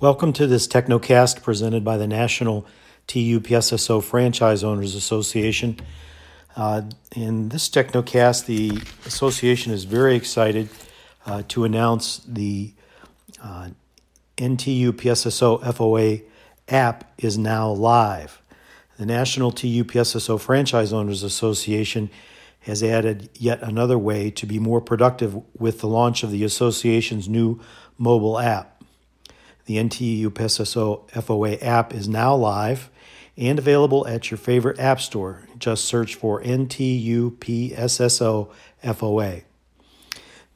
Welcome to this Technocast presented by the National TUPSSO Franchise Owners Association. Uh, in this Technocast, the association is very excited uh, to announce the uh, NTU PSSO FOA app is now live. The National TUPSSO Franchise Owners Association has added yet another way to be more productive with the launch of the association's new mobile app. The NTU PSSO FOA app is now live and available at your favorite app store. Just search for NTU PSSO FOA.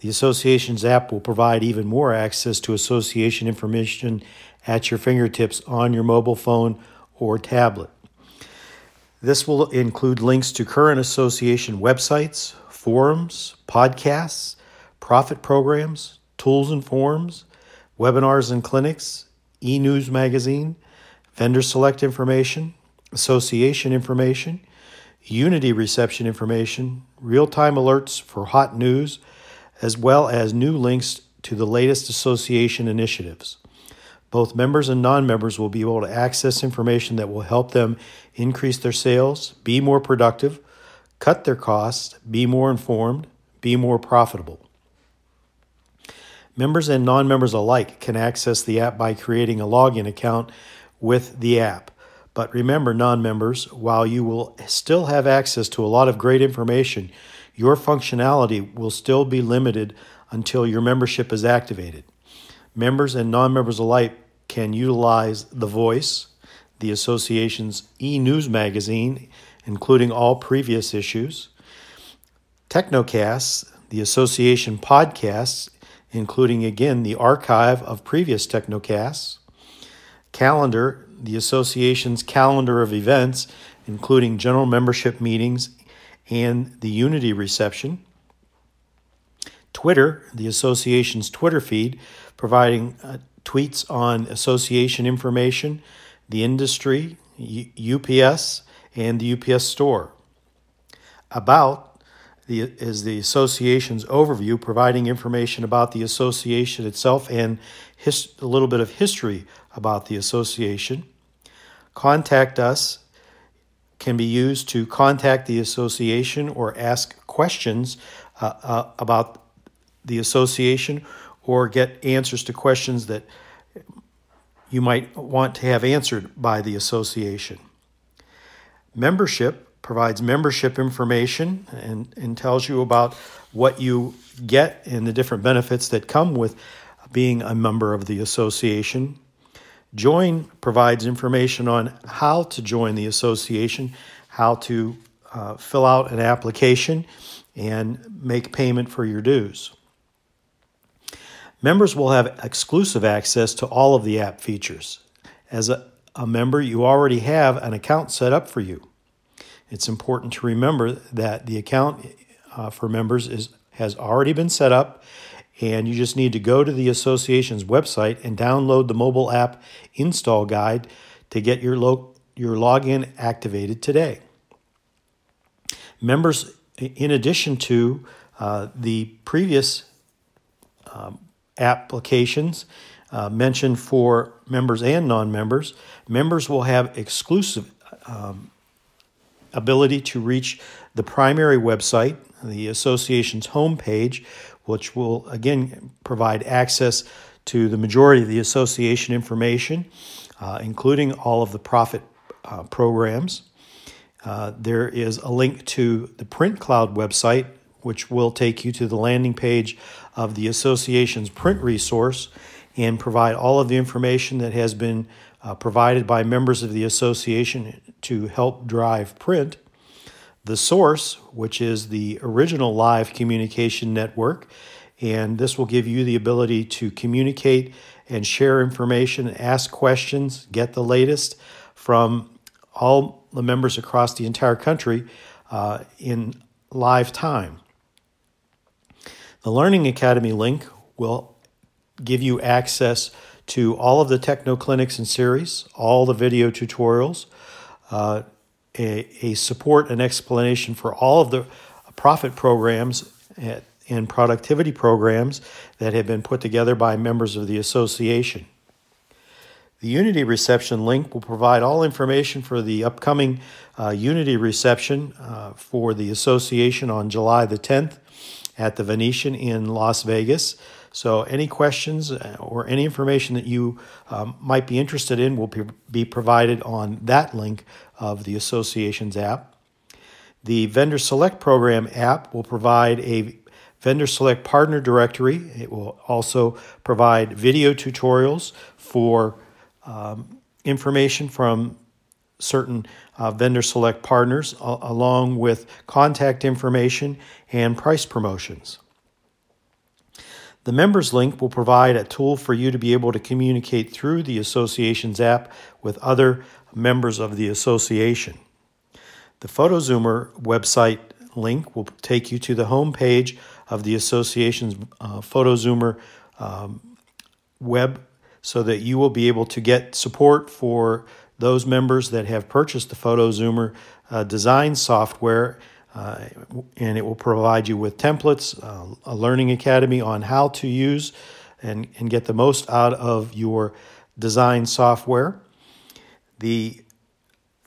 The association's app will provide even more access to association information at your fingertips on your mobile phone or tablet. This will include links to current association websites, forums, podcasts, profit programs, tools and forms, webinars and clinics, e news magazine, vendor select information, association information, Unity reception information, real time alerts for hot news, as well as new links to the latest association initiatives. Both members and non members will be able to access information that will help them increase their sales, be more productive, cut their costs, be more informed, be more profitable. Members and non members alike can access the app by creating a login account with the app. But remember, non members, while you will still have access to a lot of great information, your functionality will still be limited until your membership is activated. Members and non members alike can utilize The Voice, the association's e news magazine, including all previous issues, Technocasts, the association podcasts, including again the archive of previous Technocasts, calendar, the association's calendar of events, including general membership meetings and the Unity reception, Twitter, the association's Twitter feed, providing uh, tweets on association information, the industry, U- UPS, and the UPS store. About the, is the association's overview, providing information about the association itself and his, a little bit of history about the association. Contact us can be used to contact the association or ask questions uh, uh, about the association or get answers to questions that you might want to have answered by the association. Membership provides membership information and, and tells you about what you get and the different benefits that come with being a member of the association. Join provides information on how to join the association, how to uh, fill out an application, and make payment for your dues. Members will have exclusive access to all of the app features. As a, a member, you already have an account set up for you. It's important to remember that the account uh, for members is has already been set up, and you just need to go to the association's website and download the mobile app install guide to get your lo- your login activated today. Members, in addition to uh, the previous um, applications uh, mentioned for members and non-members, members will have exclusive um, ability to reach the primary website, the association's homepage, which will again provide access to the majority of the association information, uh, including all of the profit uh, programs. Uh, there is a link to the Print Cloud website, which will take you to the landing page of the association's print resource and provide all of the information that has been uh, provided by members of the association to help drive print. The source, which is the original live communication network, and this will give you the ability to communicate and share information, ask questions, get the latest from all the members across the entire country uh, in live time. The Learning Academy link will give you access to all of the techno clinics and series, all the video tutorials, uh, a, a, support and explanation for all of the profit programs and productivity programs that have been put together by members of the association. The Unity reception link will provide all information for the upcoming uh, Unity reception uh, for the association on July the 10th at the Venetian in Las Vegas. So, any questions uh, or any information that you um, might be interested in will be provided on that link of the association's app. The Vendor Select Program app will provide a Vendor Select Partner Directory. It will also provide video tutorials for um, information from certain uh, vendor select partners, a- along with contact information and price promotions. The members link will provide a tool for you to be able to communicate through the association's app with other members of the association. The PhotoZoomer website link will take you to the home page of the association's uh, PhotoZoomer um, web so that you will be able to get support for those members that have purchased the PhotoZoomer uh, design software. Uh, and it will provide you with templates, uh, a learning academy on how to use and, and get the most out of your design software. The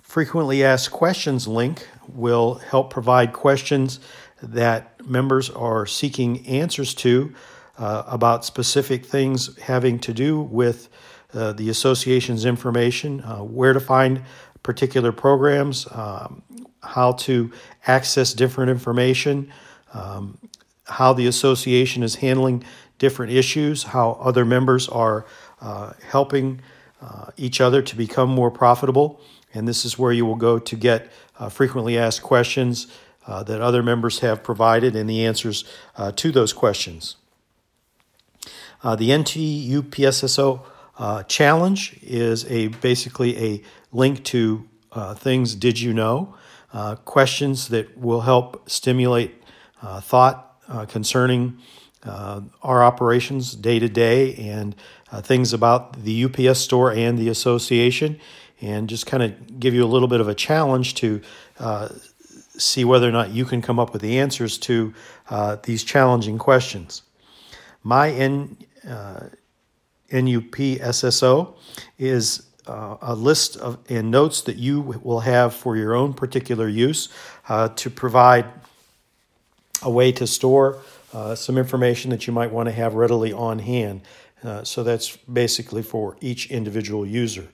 frequently asked questions link will help provide questions that members are seeking answers to uh, about specific things having to do with uh, the association's information, uh, where to find particular programs, um, how to access different information, um, how the association is handling different issues, how other members are uh, helping uh, each other to become more profitable. And this is where you will go to get uh, frequently asked questions that other members have provided and the answers to those questions. Uh, the NT UPSSO uh, challenge is a basically a link to uh, things did you know, uh, questions that will help stimulate uh, thought uh, concerning our operations day to day and things about the UPS store and the association, and just kind of give you a little bit of a challenge to see whether or not you can come up with the answers to these challenging questions. My N, uh, NUP SSO is uh, a list of and notes that you will have for your own particular use uh, to provide a way to store uh, some information that you might want to have readily on hand. Uh, so that's basically for each individual user.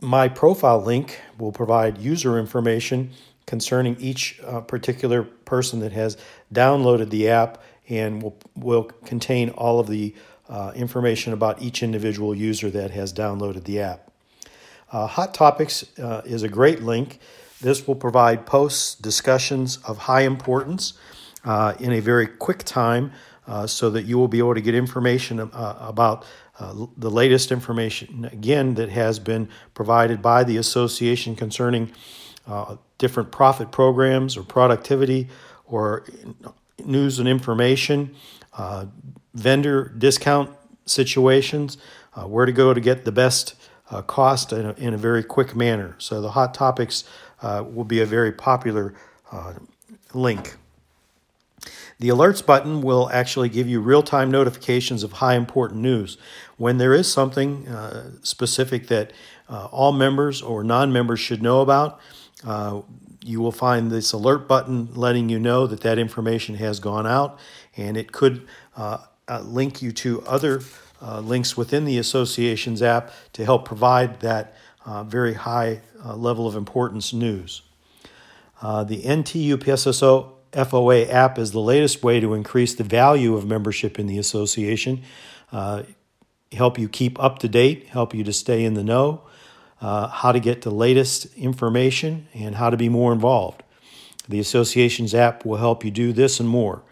My profile link will provide user information concerning each uh, particular person that has downloaded the app and will, will contain all of the uh, information about each individual user that has downloaded the app. Uh, Hot Topics uh, is a great link. This will provide posts, discussions of high importance uh, in a very quick time uh, so that you will be able to get information uh, about the latest information, again, that has been provided by the association concerning different profit programs or productivity or news and information, uh, vendor discount situations, uh, where to go to get the best uh, cost in a, in a, very quick manner. So the hot topics uh, will be a very popular uh, link. The alerts button will actually give you real time notifications of high important news. When there is something uh, specific that all members or non members should know about, you will find this alert button letting you know that that information has gone out, and it could uh, uh, link you to other uh, links within the association's app to help provide that uh, very high uh, level of importance news. Uh, the NTU PSSO FOA app is the latest way to increase the value of membership in the association, help you keep up to date, help you to stay in the know how to get the latest information, and how to be more involved. The association's app will help you do this and more.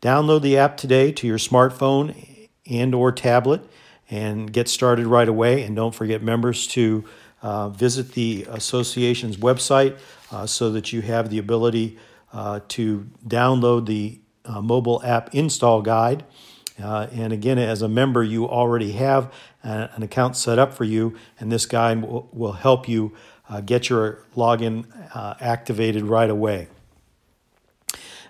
Download the app today to your smartphone and or tablet and get started right away. And don't forget members to uh, visit the association's website uh, so that you have the ability uh, to download the uh, mobile app install guide uh, and again, as a member, you already have an account set up for you, and this guide will, help you uh, get your login activated right away.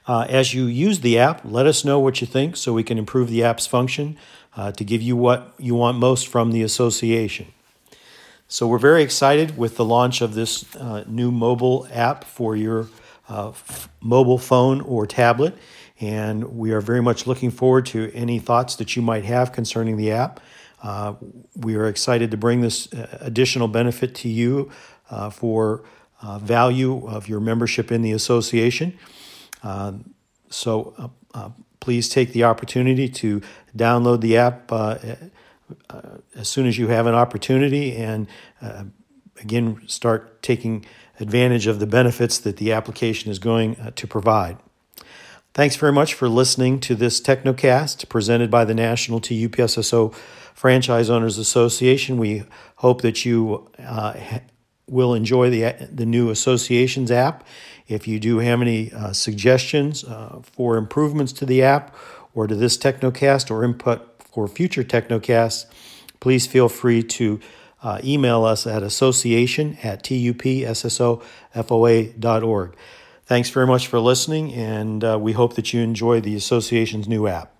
Uh, as you use the app, let us know what you think so we can improve the app's function. uh, to give you what you want most from the association. So we're very excited with the launch of this uh, new mobile app for your uh, f- mobile phone or tablet. And we are very much looking forward to any thoughts that you might have concerning the app. Uh, we are excited to bring this uh, additional benefit to you for value of your membership in the association. So please take the opportunity to download the app uh, as soon as you have an opportunity and uh, again start taking advantage of the benefits that the application is going uh, to provide. Thanks very much for listening to this Technocast presented by the National TUPSSO Franchise Owners Association. We hope that you uh, will enjoy the, the new associations app. If you do have any uh, suggestions uh, for improvements to the app or to this Technocast or input for future Technocasts, please feel free to uh, email us at association at tupssofoa.org. Thanks very much for listening, and uh, we hope that you enjoy the association's new app.